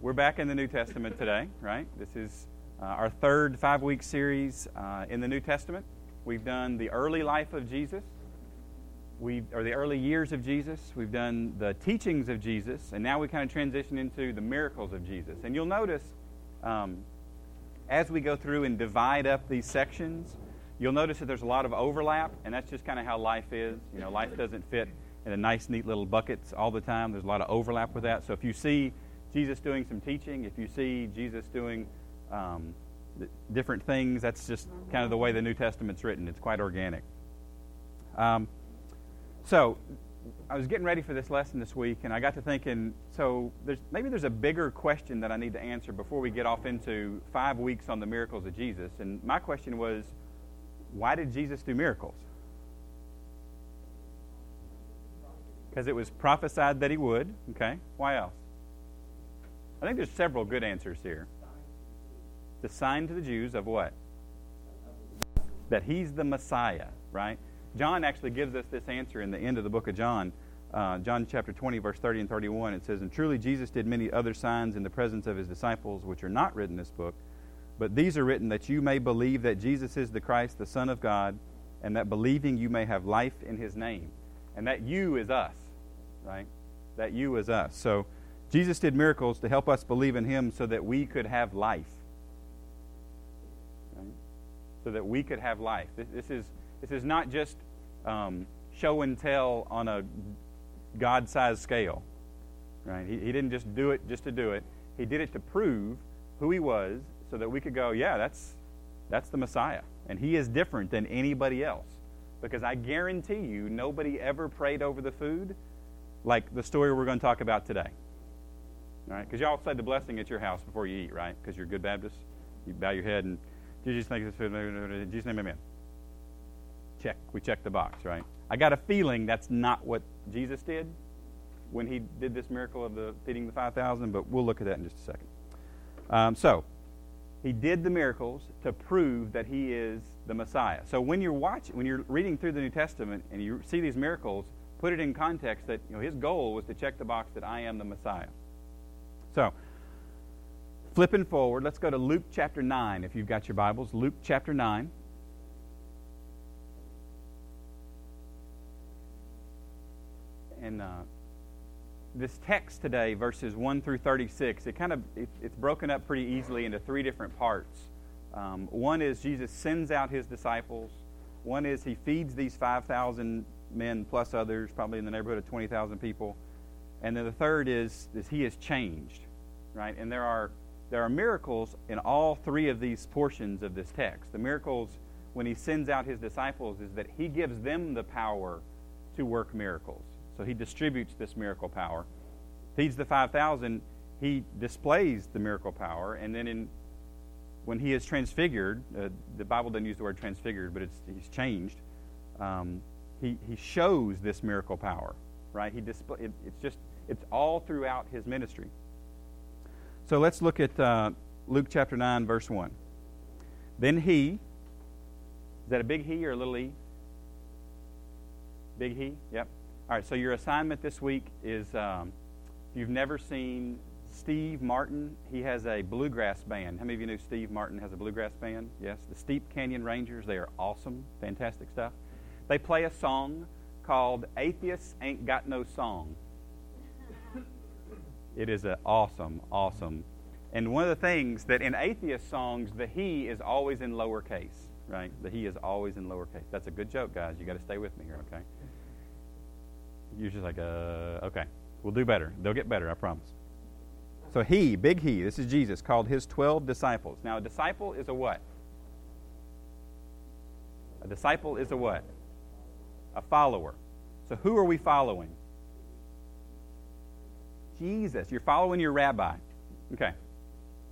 we're back in the New Testament today, right? This is uh, our third five week series uh, in the New Testament. We've done the early life of Jesus, we or the early years of Jesus. We've done the teachings of Jesus, and now we kind of transition into the miracles of Jesus. And you'll notice um, as we go through and divide up these sections, you'll notice that there's a lot of overlap, and that's just kind of how life is. You know, life doesn't fit in a nice, neat little buckets all the time. There's a lot of overlap with that. So if you see Jesus doing some teaching, if you see Jesus doing um, different things, that's just kind of the way the New Testament's written. It's quite organic. Um, so I was getting ready for this lesson this week, and I got to thinking. So there's, maybe there's a bigger question that I need to answer before we get off into five weeks on the miracles of Jesus. And my question was, why did Jesus do miracles? Because it was prophesied that he would. Okay. Why else? I think there's several good answers here. The sign to the Jews of what? That he's the Messiah, right? John actually gives us this answer in the end of the book of John. Uh, John chapter 20, verse 30 and 31. It says, And truly Jesus did many other signs in the presence of his disciples, which are not written in this book. But these are written that you may believe that Jesus is the Christ, the Son of God, and that believing you may have life in his name. And that you is us, right? That you is us. So Jesus did miracles to help us believe in him so that we could have life. Right? So that we could have life. This, this is, this is not just um, show and tell on a God sized scale. Right? He, he didn't just do it just to do it, He did it to prove who He was so that we could go, yeah, that's, that's the Messiah. And He is different than anybody else. Because I guarantee you, nobody ever prayed over the food like the story we're going to talk about today. Right? Because y'all said the blessing at your house before you eat, right? Because you're good Baptists. You bow your head and Jesus, thank you for. Jesus' name, amen. Check. We check the box, right? I got a feeling that's not what Jesus did when he did this miracle of the feeding the 5,000, but we'll look at that in just a second. Um, so, he did the miracles to prove that he is the Messiah. So when you're watching, when you're reading through the New Testament and you see these miracles, put it in context that you know his goal was to check the box that I am the Messiah. So, flipping forward, let's go to Luke chapter 9 if you've got your Bibles. Luke chapter 9. And uh, this text today, verses 1 through 36, it kind of it, it's broken up pretty easily into three different parts. Um, one is Jesus sends out his disciples. One is he feeds these 5,000 men plus others, probably in the neighborhood of 20,000 people. And then the third is, is he is changed, right? And there are, there are miracles in all three of these portions of this text. The miracles, when he sends out his disciples, is that he gives them the power to work miracles. So he distributes this miracle power. Feeds the 5,000, he displays the miracle power. And then in, when he is transfigured, uh, the Bible doesn't use the word transfigured, but it's, he's changed. Um, he, he shows this miracle power, right? He display, it, it's just it's all throughout his ministry. So let's look at uh, Luke chapter 9, verse 1. Then he, is that a big he or a little e? Big he? Yep. All right, so your assignment this week is um, if you've never seen Steve Martin, he has a bluegrass band. How many of you know Steve Martin has a bluegrass band? Yes, the Steep Canyon Rangers. They are awesome, fantastic stuff. They play a song called Atheists Ain't Got No Song. It is an awesome, awesome. And one of the things that in atheist songs, the he is always in lowercase, right? The he is always in lowercase. That's a good joke, guys. You got to stay with me here, okay? You're just like, uh, okay. We'll do better. They'll get better, I promise. So he, big he, this is Jesus, called his 12 disciples. Now, a disciple is a what? A disciple is a what? A follower. So who are we following? Jesus. You're following your rabbi. Okay.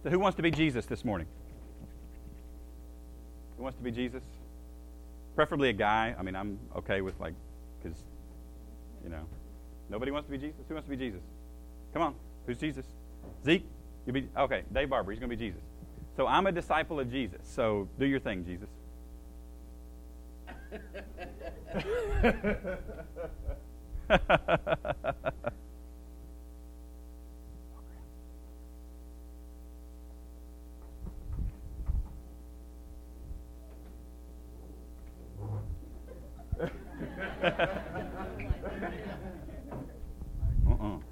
So who wants to be Jesus this morning? Who wants to be Jesus? Preferably a guy. I mean, I'm okay with like, because, you know, nobody wants to be Jesus. Who wants to be Jesus? Come on. Who's Jesus? Zeke? You'll be okay. Dave Barber. He's going to be Jesus. So I'm a disciple of Jesus. So do your thing, Jesus. uh-uh,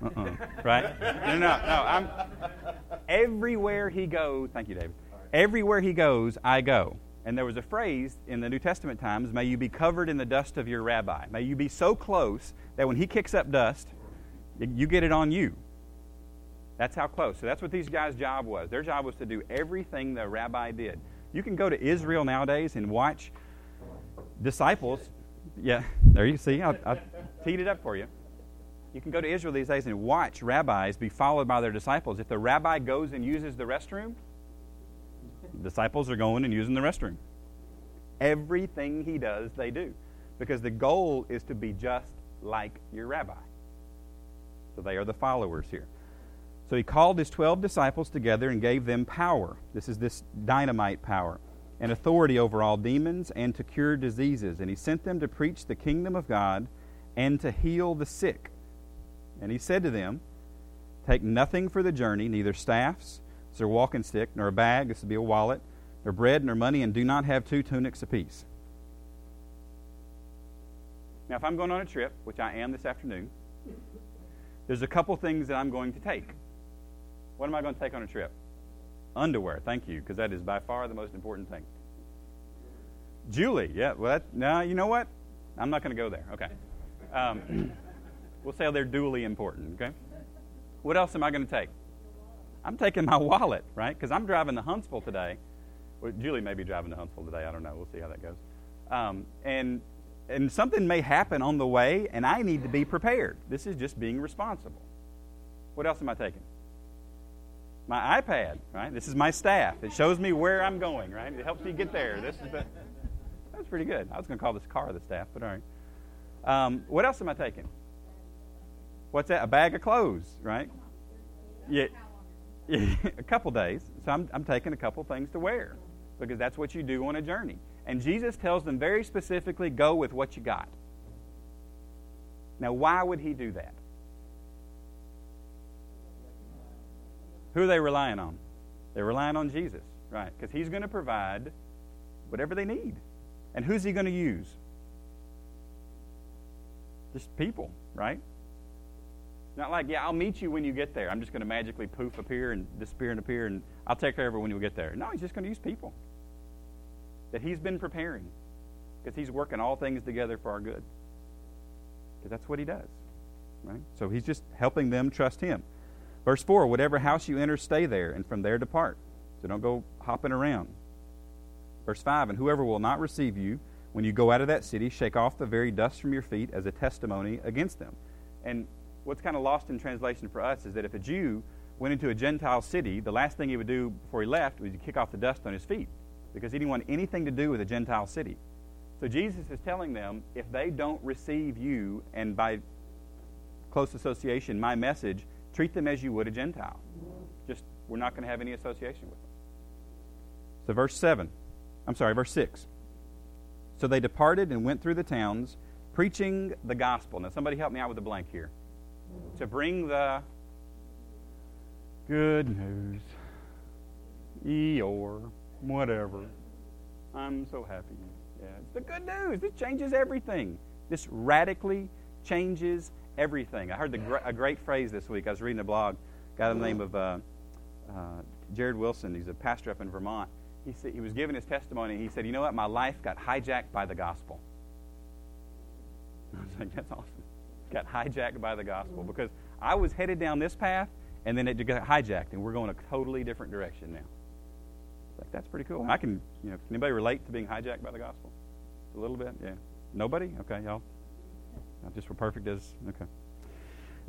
uh-uh. Right? No, no, no. I'm everywhere he goes. Thank you, David. Everywhere he goes, I go. And there was a phrase in the New Testament times, may you be covered in the dust of your rabbi. May you be so close that when he kicks up dust, you get it on you. That's how close. So that's what these guys' job was. Their job was to do everything the rabbi did. You can go to Israel nowadays and watch disciples. Yeah, there you see. I, I teed it up for you. You can go to Israel these days and watch rabbis be followed by their disciples. If the rabbi goes and uses the restroom, disciples are going and using the restroom. Everything he does, they do. Because the goal is to be just like your rabbi. So they are the followers here. So he called his 12 disciples together and gave them power. This is this dynamite power and authority over all demons and to cure diseases. And he sent them to preach the kingdom of God and to heal the sick. And he said to them, Take nothing for the journey, neither staffs, nor walking stick, nor a bag, this would be a wallet, nor bread, nor money, and do not have two tunics apiece. Now, if I'm going on a trip, which I am this afternoon, there's a couple things that I'm going to take. What am I going to take on a trip? Underwear, thank you, because that is by far the most important thing. Julie, yeah, well, that, no, you know what? I'm not going to go there. Okay. Um, we'll say they're duly important, okay? What else am I going to take? I'm taking my wallet, right? Because I'm driving to Huntsville today. Well, Julie may be driving to Huntsville today. I don't know. We'll see how that goes. Um, and and something may happen on the way, and I need to be prepared. This is just being responsible. What else am I taking? My iPad, right? This is my staff. It shows me where I'm going, right? It helps me get there. This is the, that's pretty good. I was going to call this car the staff, but all right. Um, what else am I taking? What's that? A bag of clothes, right? Yeah, a couple days. So I'm, I'm taking a couple things to wear because that's what you do on a journey. And Jesus tells them very specifically go with what you got. Now, why would he do that? Who are they relying on? They're relying on Jesus, right? Because he's going to provide whatever they need. And who's he going to use? Just people, right? Not like, yeah, I'll meet you when you get there. I'm just going to magically poof appear and disappear and appear, and I'll take care of it when you get there. No, he's just going to use people that He's been preparing because He's working all things together for our good. Because that's what He does. Right? So He's just helping them trust Him. Verse 4 Whatever house you enter, stay there, and from there depart. So don't go hopping around. Verse 5 And whoever will not receive you, when you go out of that city, shake off the very dust from your feet as a testimony against them. And what's kind of lost in translation for us is that if a Jew went into a Gentile city, the last thing he would do before he left was to kick off the dust on his feet because he didn't want anything to do with a Gentile city. So Jesus is telling them if they don't receive you, and by close association, my message, treat them as you would a Gentile. Just, we're not going to have any association with them. So, verse 7, I'm sorry, verse 6. So they departed and went through the towns, preaching the gospel. Now, somebody help me out with the blank here. To bring the good news. Eeyore whatever. I'm so happy. Yeah, it's the good news. This changes everything. This radically changes everything. I heard the, a great phrase this week. I was reading a blog, guy by the name of uh, uh, Jared Wilson. He's a pastor up in Vermont. He said he was giving his testimony. He said, "You know what? My life got hijacked by the gospel." I was like, "That's awesome." Got hijacked by the gospel because I was headed down this path, and then it got hijacked, and we're going a totally different direction now. Like, that's pretty cool. I can, you know, can anybody relate to being hijacked by the gospel? A little bit, yeah. Nobody? Okay, y'all. Not just we're perfect as, okay.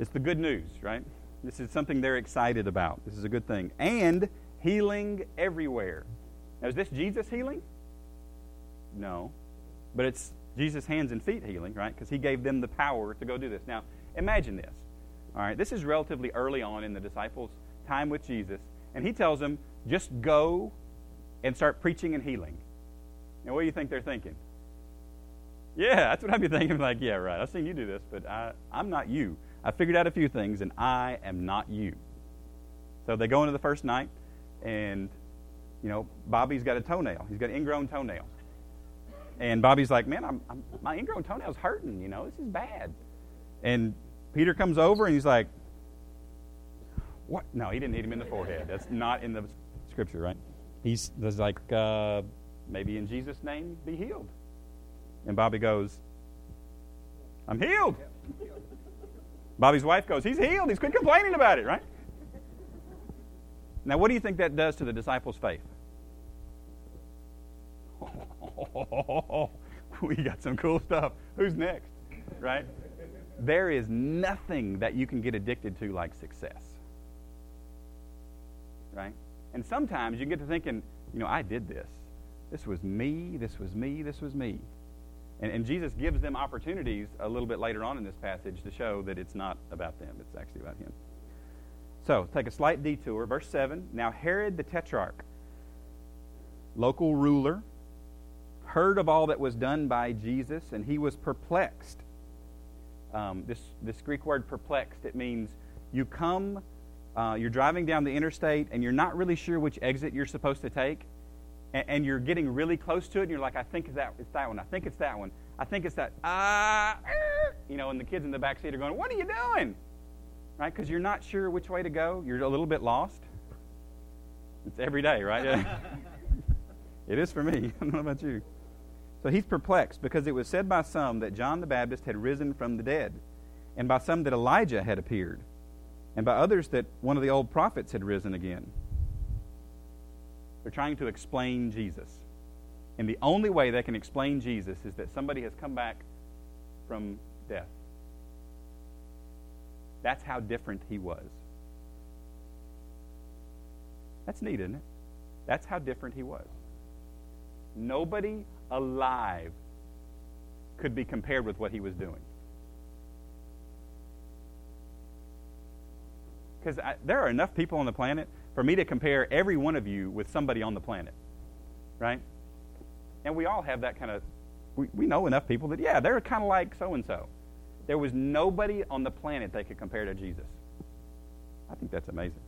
It's the good news, right? This is something they're excited about. This is a good thing. And healing everywhere. Now, is this Jesus healing? No. But it's Jesus' hands and feet healing, right? Because he gave them the power to go do this. Now, imagine this. All right, this is relatively early on in the disciples' time with Jesus. And he tells them, just go and start preaching and healing. Now, what do you think they're thinking? Yeah, that's what I'd be thinking. Like, yeah, right. I've seen you do this, but I, I'm not you. I figured out a few things, and I am not you. So they go into the first night, and, you know, Bobby's got a toenail. He's got an ingrown toenail. And Bobby's like, man, I'm, I'm, my ingrown toenail's hurting. You know, this is bad. And Peter comes over and he's like, what? No, he didn't hit him in the forehead. That's not in the scripture, right? He's, he's like, uh, maybe in Jesus' name, be healed. And Bobby goes, I'm healed. Bobby's wife goes, He's healed. He's quit complaining about it, right? Now, what do you think that does to the disciples' faith? we got some cool stuff. Who's next? Right? There is nothing that you can get addicted to like success. Right? And sometimes you get to thinking, you know, I did this. This was me, this was me, this was me. And, and Jesus gives them opportunities a little bit later on in this passage to show that it's not about them, it's actually about Him. So, take a slight detour. Verse 7 Now Herod the Tetrarch, local ruler, heard of all that was done by Jesus, and he was perplexed. Um, this, this Greek word perplexed, it means you come, uh, you're driving down the interstate, and you're not really sure which exit you're supposed to take, and, and you're getting really close to it, and you're like, I think it's that, it's that one. I think it's that one. I think it's that. Ah, uh, you know, and the kids in the back seat are going, What are you doing? Right? Because you're not sure which way to go. You're a little bit lost. It's every day, right? it is for me. I don't know about you. So he's perplexed because it was said by some that John the Baptist had risen from the dead, and by some that Elijah had appeared, and by others that one of the old prophets had risen again. They're trying to explain Jesus. And the only way they can explain Jesus is that somebody has come back from death. That's how different he was. That's neat, isn't it? That's how different he was. Nobody alive could be compared with what he was doing. Because there are enough people on the planet for me to compare every one of you with somebody on the planet, right? And we all have that kind of, we, we know enough people that, yeah, they're kind of like so and so. There was nobody on the planet they could compare to Jesus. I think that's amazing.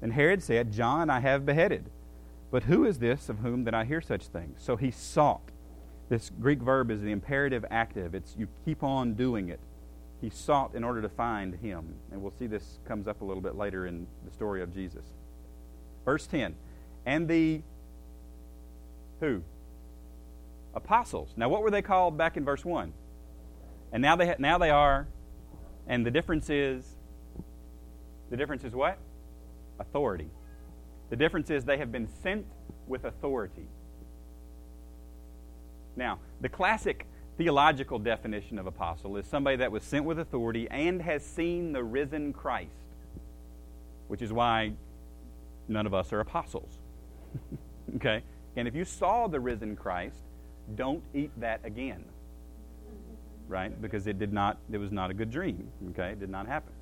Then Herod said, John I have beheaded. But who is this of whom that I hear such things? So he sought. This Greek verb is the imperative active. It's you keep on doing it he sought in order to find him. And we'll see this comes up a little bit later in the story of Jesus. Verse 10. And the who? Apostles. Now what were they called back in verse 1? And now they ha- now they are and the difference is the difference is what? Authority. The difference is they have been sent with authority. Now, the classic theological definition of apostle is somebody that was sent with authority and has seen the risen Christ, which is why none of us are apostles. okay? And if you saw the risen Christ, don't eat that again. Right? Because it did not it was not a good dream. Okay? It did not happen.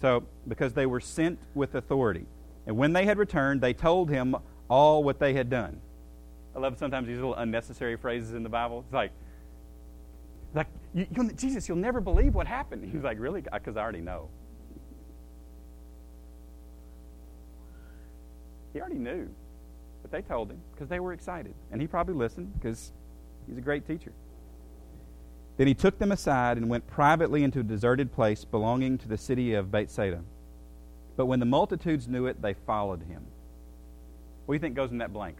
So, because they were sent with authority. And when they had returned, they told him all what they had done. I love sometimes these little unnecessary phrases in the Bible. It's like, like, you, Jesus, you'll never believe what happened. He's like, really? Because I already know. He already knew. But they told him because they were excited. And he probably listened because he's a great teacher. Then he took them aside and went privately into a deserted place belonging to the city of Bethsaida. But when the multitudes knew it, they followed him. What do you think goes in that blank?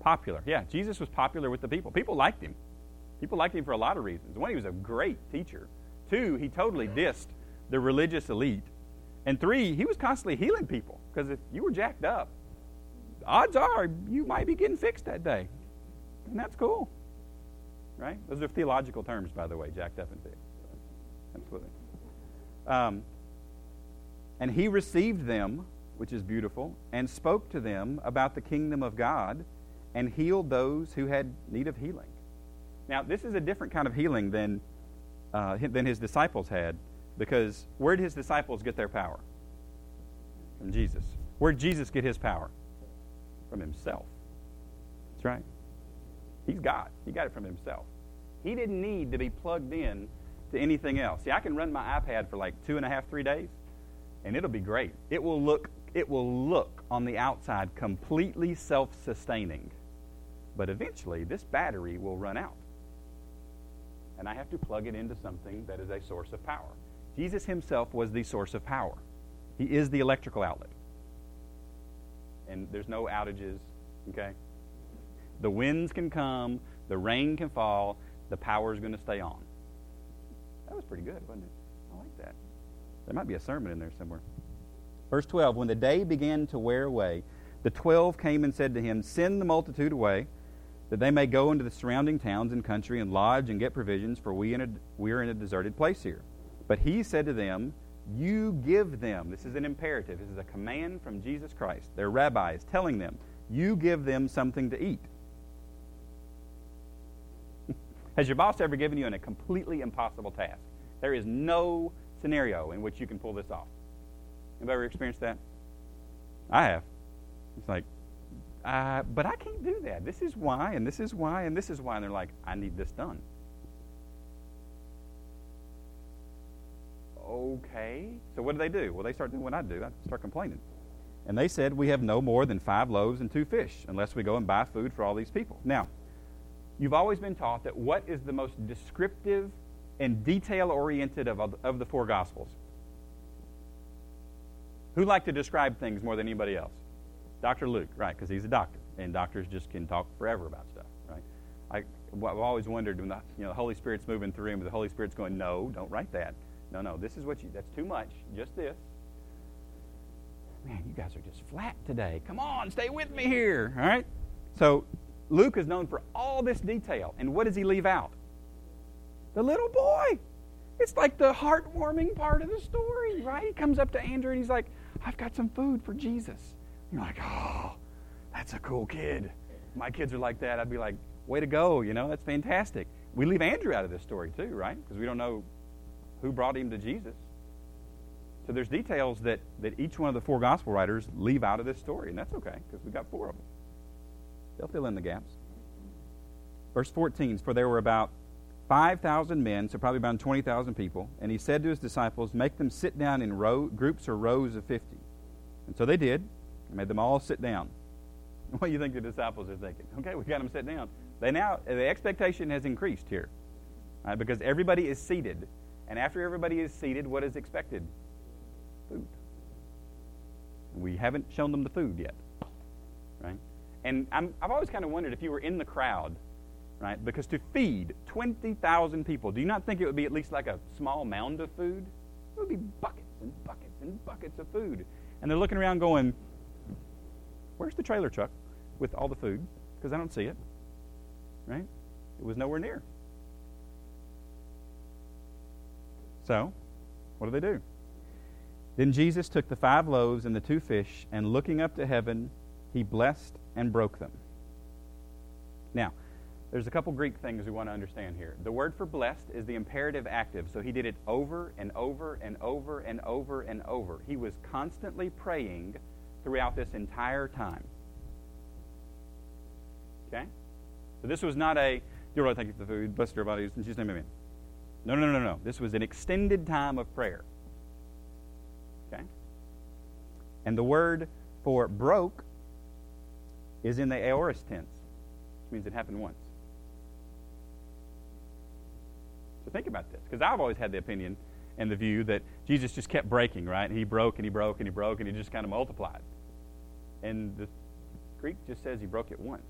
Popular. Yeah, Jesus was popular with the people. People liked him. People liked him for a lot of reasons. One, he was a great teacher. Two, he totally dissed the religious elite. And three, he was constantly healing people. Because if you were jacked up, odds are you might be getting fixed that day. And that's cool. Right? Those are theological terms, by the way, jacked up and fixed. Absolutely. Um, and he received them, which is beautiful, and spoke to them about the kingdom of God and healed those who had need of healing. Now, this is a different kind of healing than, uh, than his disciples had, because where did his disciples get their power? From Jesus. Where did Jesus get his power? From himself. That's right. He's God. He got it from himself. He didn't need to be plugged in to anything else. See, I can run my iPad for like two and a half, three days, and it'll be great. It will look, it will look on the outside completely self-sustaining But eventually, this battery will run out. And I have to plug it into something that is a source of power. Jesus himself was the source of power, he is the electrical outlet. And there's no outages, okay? The winds can come, the rain can fall, the power is going to stay on. That was pretty good, wasn't it? I like that. There might be a sermon in there somewhere. Verse 12 When the day began to wear away, the twelve came and said to him, Send the multitude away, that they may go into the surrounding towns and country and lodge and get provisions, for we, in a, we are in a deserted place here. But he said to them, You give them. This is an imperative. This is a command from Jesus Christ. Their rabbi is telling them, You give them something to eat. Has your boss ever given you a completely impossible task? There is no scenario in which you can pull this off. Anybody ever experienced that? I have. It's like, uh, but I can't do that. This is why, and this is why, and this is why. And they're like, I need this done. Okay. So what do they do? Well, they start doing what I do. I start complaining. And they said, We have no more than five loaves and two fish, unless we go and buy food for all these people. Now, you've always been taught that what is the most descriptive and detail oriented of, of the four Gospels? Who like to describe things more than anybody else? Dr. Luke, right, because he's a doctor, and doctors just can talk forever about stuff, right? I, I've always wondered when the, you know, the Holy Spirit's moving through him, the Holy Spirit's going, no, don't write that. No, no, this is what you, that's too much, just this. Man, you guys are just flat today. Come on, stay with me here, all right? So Luke is known for all this detail, and what does he leave out? The little boy. It's like the heartwarming part of the story, right? He comes up to Andrew and he's like, I've got some food for Jesus. You're like, oh, that's a cool kid. My kids are like that. I'd be like, way to go, you know, that's fantastic. We leave Andrew out of this story too, right? Because we don't know who brought him to Jesus. So there's details that, that each one of the four gospel writers leave out of this story, and that's okay, because we've got four of them. They'll fill in the gaps. Verse 14, for there were about 5,000 men, so probably about 20,000 people, and he said to his disciples, make them sit down in row, groups or rows of 50. And so they did, and made them all sit down. What do you think the disciples are thinking? Okay, we got them sit down. They now, the expectation has increased here, right, because everybody is seated. And after everybody is seated, what is expected? Food. We haven't shown them the food yet, right? And i have always kind of wondered if you were in the crowd, right? Because to feed 20,000 people, do you not think it would be at least like a small mound of food? It would be buckets and buckets and buckets of food. And they're looking around going, Where's the trailer truck with all the food? Because I don't see it. Right? It was nowhere near. So, what do they do? Then Jesus took the five loaves and the two fish, and looking up to heaven, he blessed and broke them. Now, there's a couple Greek things we want to understand here. The word for blessed is the imperative active, so he did it over and over and over and over and over. He was constantly praying throughout this entire time. Okay? So this was not a, dear Lord, thank you for the food, bless your bodies, in Jesus' name, amen. No, no, no, no. This was an extended time of prayer. Okay? And the word for broke is in the aorist tense, which means it happened once. So think about this, because I've always had the opinion and the view that Jesus just kept breaking, right? And he broke and he broke and he broke and he just kind of multiplied. And the Greek just says he broke it once.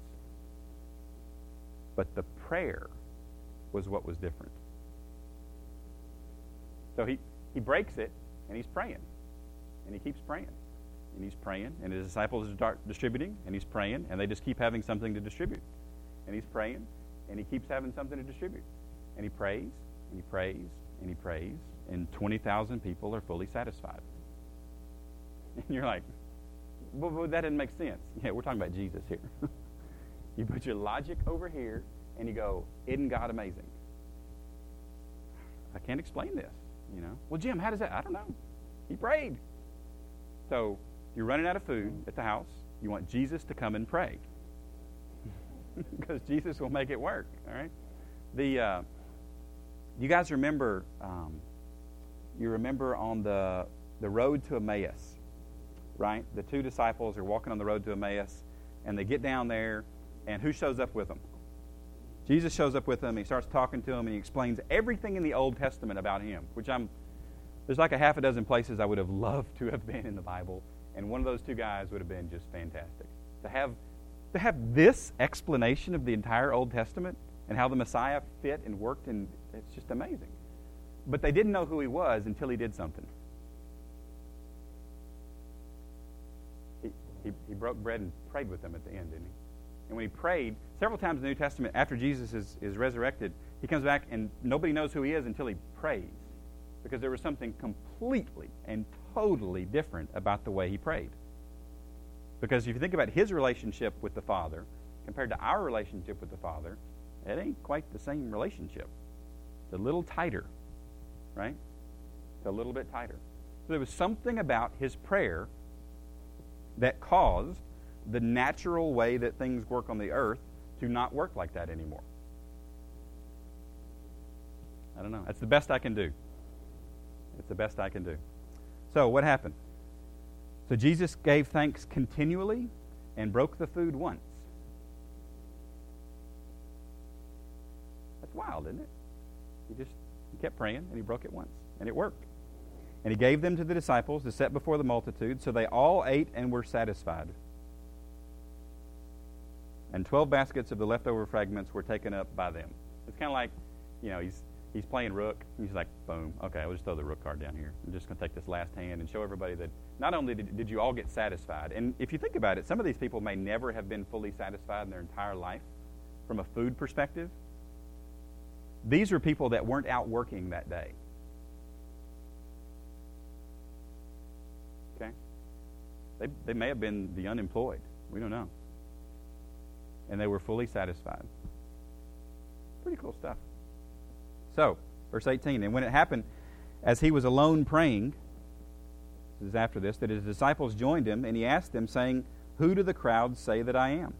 But the prayer was what was different. So he, he breaks it and he's praying. And he keeps praying. And he's praying, and his disciples start distributing, and he's praying, and they just keep having something to distribute. And he's praying, and he keeps having something to distribute. And he prays, and he prays, and he prays, and 20,000 people are fully satisfied. And you're like, well, that didn't make sense. Yeah, we're talking about Jesus here. you put your logic over here, and you go, isn't God amazing? I can't explain this. You know, well, Jim, how does that? I don't know. He prayed. So you're running out of food at the house. You want Jesus to come and pray because Jesus will make it work. All right. The uh, you guys remember? Um, you remember on the the road to Emmaus, right? The two disciples are walking on the road to Emmaus, and they get down there, And who shows up with them? Jesus shows up with them. He starts talking to them, and he explains everything in the Old Testament about him, which I'm. There's like a half a dozen places I would have loved to have been in the Bible, and one of those two guys would have been just fantastic. To have, to have this explanation of the entire Old Testament and how the Messiah fit and worked, and it's just amazing. But they didn't know who he was until he did something. He, he, he broke bread and prayed with them at the end, didn't he? And when he prayed, several times in the New Testament, after Jesus is, is resurrected, he comes back and nobody knows who he is until he prays. Because there was something completely and totally different about the way he prayed. Because if you think about his relationship with the Father compared to our relationship with the Father, it ain't quite the same relationship. It's a little tighter, right? It's a little bit tighter. So there was something about his prayer that caused the natural way that things work on the earth to not work like that anymore. I don't know. That's the best I can do. It's the best I can do. So, what happened? So, Jesus gave thanks continually and broke the food once. That's wild, isn't it? He just he kept praying and he broke it once, and it worked. And he gave them to the disciples to set before the multitude, so they all ate and were satisfied. And 12 baskets of the leftover fragments were taken up by them. It's kind of like, you know, he's he's playing rook. He's like, boom, okay, I'll just throw the rook card down here. I'm just going to take this last hand and show everybody that not only did, did you all get satisfied, and if you think about it, some of these people may never have been fully satisfied in their entire life from a food perspective. These are people that weren't out working that day. Okay? They, they may have been the unemployed. We don't know. And they were fully satisfied. Pretty cool stuff. So, verse 18, and when it happened, as he was alone praying, this is after this, that his disciples joined him, and he asked them, saying, Who do the crowds say that I am?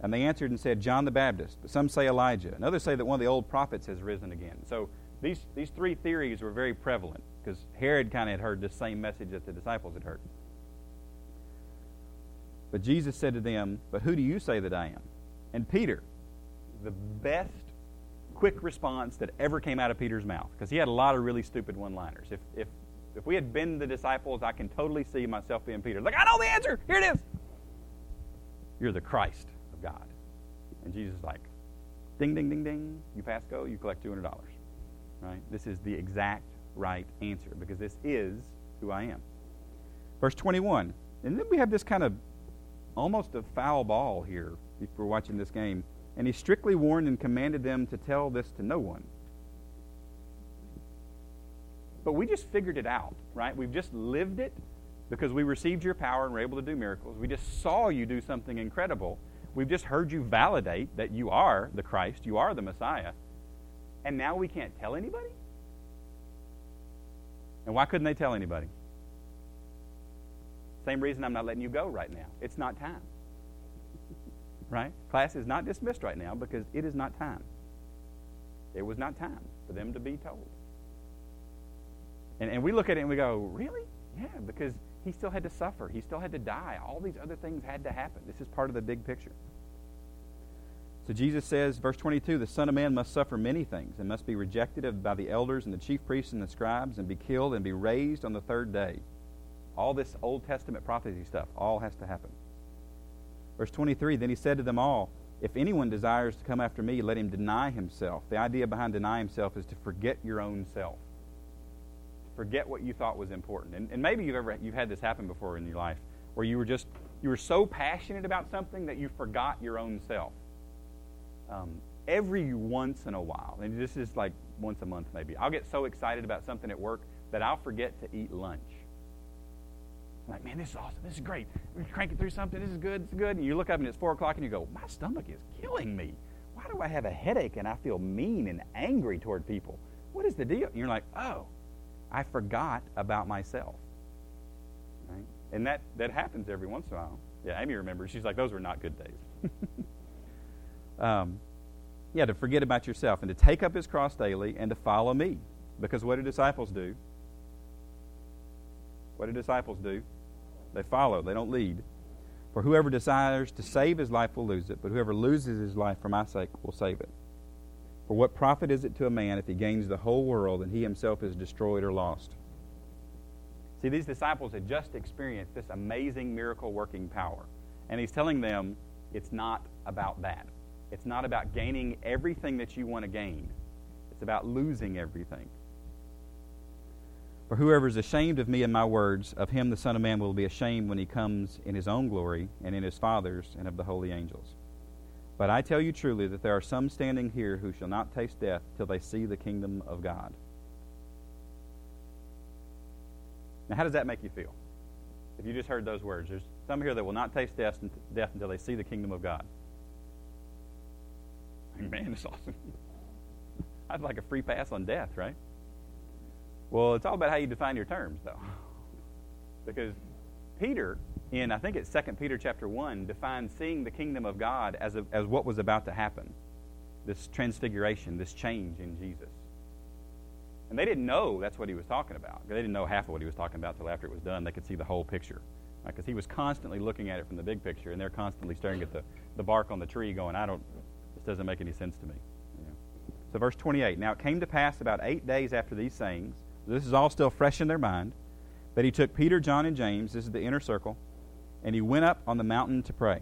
And they answered and said, John the Baptist. But some say Elijah. And others say that one of the old prophets has risen again. So these, these three theories were very prevalent because Herod kind of had heard the same message that the disciples had heard. But Jesus said to them, But who do you say that I am? And Peter, the best quick response that ever came out of Peter's mouth because he had a lot of really stupid one liners. If, if, if we had been the disciples, I can totally see myself being Peter. Like, I know the answer. Here it is. You're the Christ of God. And Jesus is like, ding, ding, ding, ding. You pass go, you collect $200. Right? This is the exact right answer because this is who I am. Verse 21. And then we have this kind of almost a foul ball here if we're watching this game. And he strictly warned and commanded them to tell this to no one. But we just figured it out, right? We've just lived it because we received your power and were able to do miracles. We just saw you do something incredible. We've just heard you validate that you are the Christ, you are the Messiah. And now we can't tell anybody? And why couldn't they tell anybody? Same reason I'm not letting you go right now. It's not time right? Class is not dismissed right now because it is not time. It was not time for them to be told. And, and we look at it and we go, really? Yeah, because he still had to suffer. He still had to die. All these other things had to happen. This is part of the big picture. So Jesus says, verse 22, the Son of Man must suffer many things and must be rejected by the elders and the chief priests and the scribes and be killed and be raised on the third day. All this Old Testament prophecy stuff, all has to happen. Verse 23 Then he said to them all, If anyone desires to come after me, let him deny himself. The idea behind deny himself is to forget your own self, forget what you thought was important. And, and maybe you've ever you've had this happen before in your life, where you were just you were so passionate about something that you forgot your own self. Um, every once in a while, and this is like once a month maybe, I'll get so excited about something at work that I'll forget to eat lunch. I'm like, man, this is awesome. This is great. We're cranking through something. This is good. Is good. And you look up and it's 4 o'clock and you go, my stomach is killing me. Why do I have a headache and I feel mean and angry toward people? What is the deal? And you're like, oh, I forgot about myself. Right? And that, that happens every once in a while. Yeah, Amy remembers. She's like, those were not good days. um, yeah, to forget about yourself and to take up his cross daily and to follow me. Because what do disciples do? What do disciples do? They follow, they don't lead. For whoever desires to save his life will lose it, but whoever loses his life for my sake will save it. For what profit is it to a man if he gains the whole world and he himself is destroyed or lost? See, these disciples had just experienced this amazing miracle working power. And he's telling them it's not about that. It's not about gaining everything that you want to gain, it's about losing everything. For whoever is ashamed of me and my words, of him the Son of Man will be ashamed when he comes in his own glory and in his Father's and of the holy angels. But I tell you truly that there are some standing here who shall not taste death till they see the kingdom of God. Now, how does that make you feel? If you just heard those words, there's some here that will not taste death, death until they see the kingdom of God. Man, it's awesome. I'd like a free pass on death, right? Well, it's all about how you define your terms, though. because Peter, in I think it's 2 Peter chapter 1, defines seeing the kingdom of God as, a, as what was about to happen this transfiguration, this change in Jesus. And they didn't know that's what he was talking about. They didn't know half of what he was talking about until after it was done. They could see the whole picture. Because right? he was constantly looking at it from the big picture, and they're constantly staring at the, the bark on the tree, going, I don't, this doesn't make any sense to me. So, verse 28 Now it came to pass about eight days after these sayings this is all still fresh in their mind. But he took Peter, John, and James, this is the inner circle, and he went up on the mountain to pray.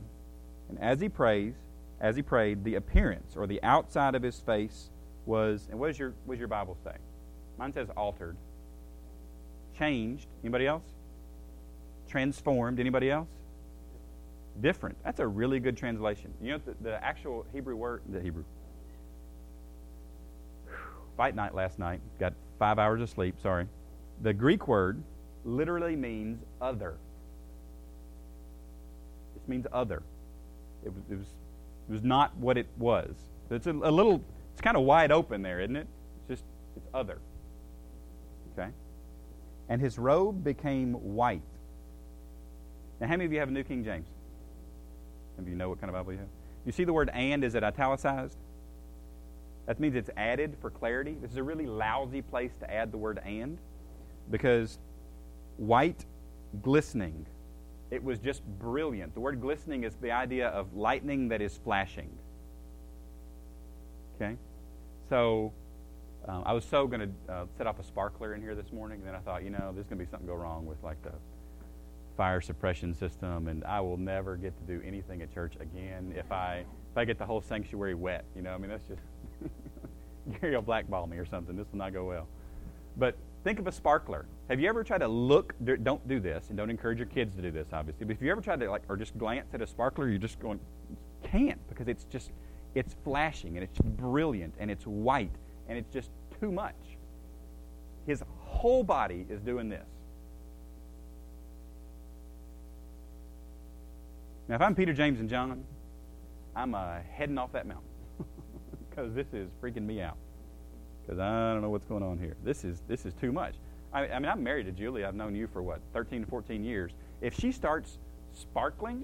And as he prays, as he prayed, the appearance or the outside of his face was, and what does your, what does your Bible say? Mine says altered. Changed. Anybody else? Transformed. Anybody else? Different. That's a really good translation. You know the, the actual Hebrew word, the Hebrew. Fight night last night. Got five hours of sleep, sorry. The Greek word literally means other. This means other. It was, it was, it was not what it was. It's a, a little, it's kind of wide open there, isn't it? It's just, it's other. Okay? And his robe became white. Now, how many of you have a New King James? Some of you know what kind of Bible you have? You see the word and, is it italicized? That means it's added for clarity. This is a really lousy place to add the word and because white glistening, it was just brilliant. The word glistening is the idea of lightning that is flashing. Okay? So um, I was so going to uh, set off a sparkler in here this morning, and then I thought, you know, there's going to be something go wrong with like the fire suppression system, and I will never get to do anything at church again if I if I get the whole sanctuary wet. You know, I mean that's just Gary will blackball me or something. This will not go well. But think of a sparkler. Have you ever tried to look? Don't do this, and don't encourage your kids to do this, obviously. But if you ever tried to like, or just glance at a sparkler, you're just going, can't because it's just, it's flashing and it's brilliant and it's white and it's just too much. His whole body is doing this. Now, if I'm Peter, James, and John, I'm uh, heading off that mountain because this is freaking me out. Because I don't know what's going on here. This is this is too much. I, I mean, I'm married to Julie. I've known you for what 13 to 14 years. If she starts sparkling,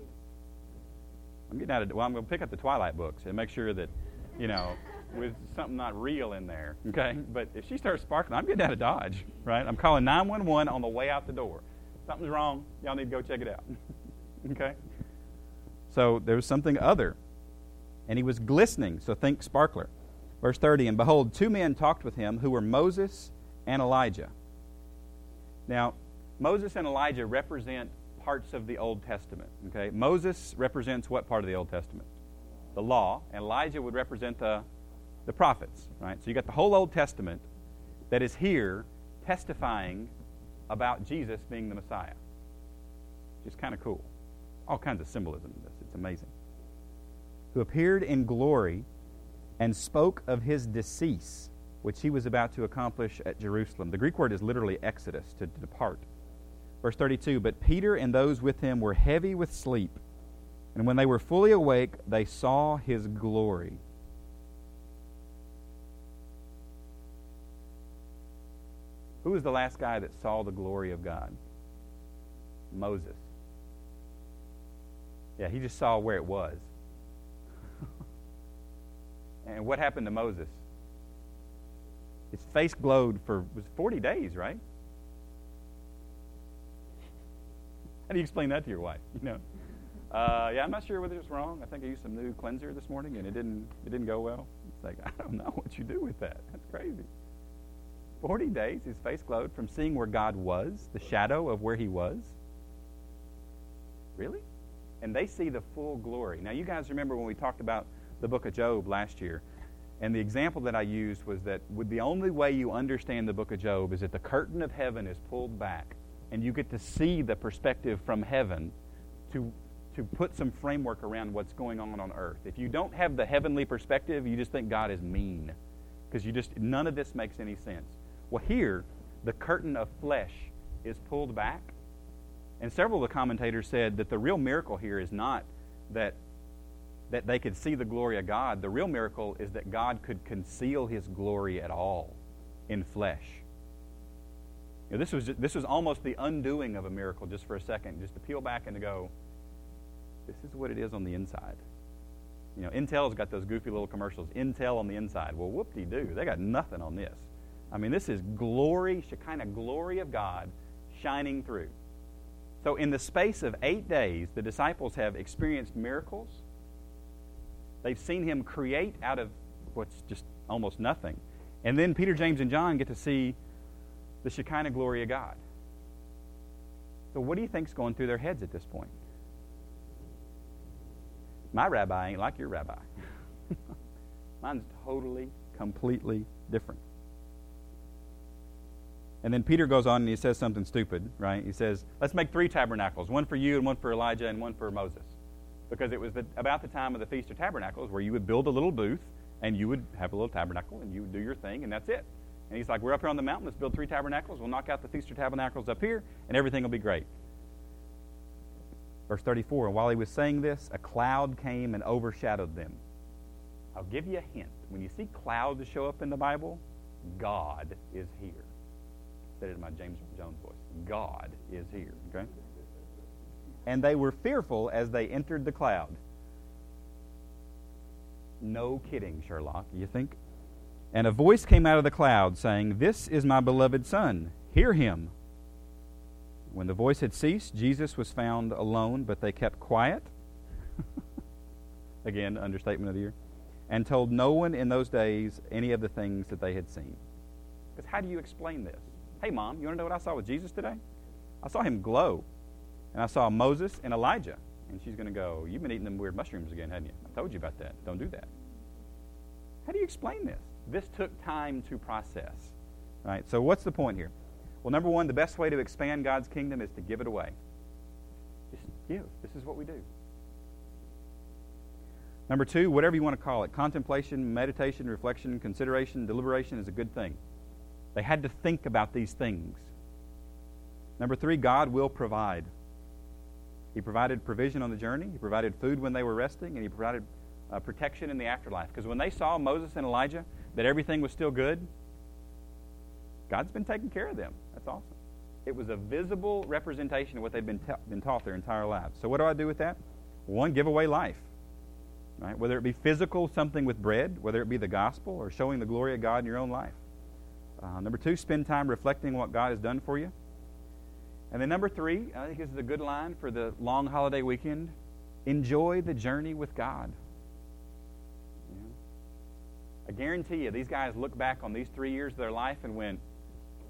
I'm getting out of. Well, I'm going to pick up the Twilight books and make sure that, you know, with something not real in there. Okay, but if she starts sparkling, I'm getting out of Dodge. Right? I'm calling 911 on the way out the door. Something's wrong. Y'all need to go check it out. okay. So there was something other and he was glistening. So think sparkler. Verse 30 And behold, two men talked with him who were Moses and Elijah. Now, Moses and Elijah represent parts of the Old Testament. Okay? Moses represents what part of the Old Testament? The law. And Elijah would represent the, the prophets. Right? So you got the whole Old Testament that is here testifying about Jesus being the Messiah. Which is kind of cool. All kinds of symbolism in this. It's amazing who appeared in glory and spoke of his decease, which he was about to accomplish at Jerusalem. The Greek word is literally exodus, to, depart. Verse 32 But Peter and those with him were heavy with sleep, and when they were fully awake, they saw his glory. Who was the last guy that saw the glory of God? Moses. Yeah, he just saw where it was. And what happened to Moses? His face glowed for was 40 days, right? How do you explain that to your wife? You know, Uh, yeah, I'm not sure whether it's wrong. I think I used some new cleanser this morning, and it didn't it didn't go well. It's like I don't know what you do with that. That's crazy. Forty days, his face glowed from seeing where God was, the shadow of where He was. Really? And they see the full glory. Now, you guys remember when we talked about the book of Job last year, and the example that I used was that the only way you understand the book of Job is that the curtain of heaven is pulled back, and you get to see the perspective from heaven to to put some framework around what's going on on earth. If you don't have the heavenly perspective, you just think God is mean because you just none of this makes any sense. Well, here the curtain of flesh is pulled back, and several of the commentators said that the real miracle here is not that that they could see the glory of God. The real miracle is that God could conceal His glory at all in flesh. You know, this was this was almost the undoing of a miracle, just for a second, just to peel back and to go this is what it is on the inside. You know, Intel's got those goofy little commercials. Intel on the inside. Well, whoop-de-doo. They got nothing on this. I mean, this is glory, Shekinah glory of God shining through. So, in the space of eight days, the disciples have experienced miracles. They've seen him create out of what's just almost nothing. And then Peter, James, and John get to see the Shekinah glory of God. So, what do you think's going through their heads at this point? My rabbi ain't like your rabbi. Mine's totally, completely different. And then Peter goes on and he says something stupid, right? He says, Let's make three tabernacles one for you, and one for Elijah, and one for Moses. Because it was the, about the time of the Feast of Tabernacles where you would build a little booth and you would have a little tabernacle and you would do your thing, and that's it. And he's like, We're up here on the mountain, let's build three tabernacles. We'll knock out the Feast of Tabernacles up here, and everything will be great. Verse 34 And while he was saying this, a cloud came and overshadowed them. I'll give you a hint. When you see clouds show up in the Bible, God is here. I said it in my James Jones voice. God is here. Okay? And they were fearful as they entered the cloud. No kidding, Sherlock, you think? And a voice came out of the cloud saying, This is my beloved Son. Hear him. When the voice had ceased, Jesus was found alone, but they kept quiet. Again, understatement of the year. And told no one in those days any of the things that they had seen. Because how do you explain this? Hey, Mom, you want to know what I saw with Jesus today? I saw him glow. And I saw Moses and Elijah. And she's going to go, You've been eating them weird mushrooms again, haven't you? I told you about that. Don't do that. How do you explain this? This took time to process. Right? So, what's the point here? Well, number one, the best way to expand God's kingdom is to give it away. Just give. This is what we do. Number two, whatever you want to call it contemplation, meditation, reflection, consideration, deliberation is a good thing. They had to think about these things. Number three, God will provide. He provided provision on the journey, He provided food when they were resting, and He provided uh, protection in the afterlife. Because when they saw Moses and Elijah, that everything was still good, God's been taking care of them. That's awesome. It was a visible representation of what they've been, ta- been taught their entire lives. So, what do I do with that? One, give away life. Right? Whether it be physical, something with bread, whether it be the gospel, or showing the glory of God in your own life. Uh, number two, spend time reflecting what God has done for you. And then number three, I think this is a good line for the long holiday weekend enjoy the journey with God. I guarantee you, these guys look back on these three years of their life and went,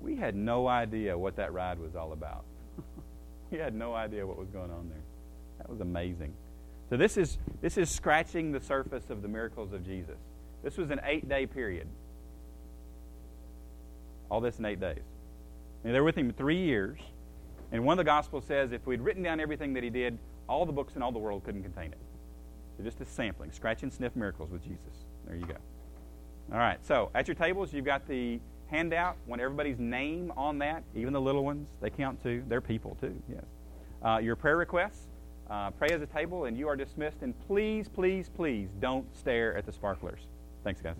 we had no idea what that ride was all about. we had no idea what was going on there. That was amazing. So this is this is scratching the surface of the miracles of Jesus. This was an eight-day period. All this in eight days. And they were with him three years. And one of the Gospels says if we'd written down everything that he did, all the books in all the world couldn't contain it. So just a sampling, scratch and sniff miracles with Jesus. There you go. All right, so at your tables, you've got the handout. Want everybody's name on that, even the little ones. They count too. They're people too, yes. Uh, your prayer requests. Uh, pray as a table, and you are dismissed. And please, please, please don't stare at the sparklers. Thanks, guys.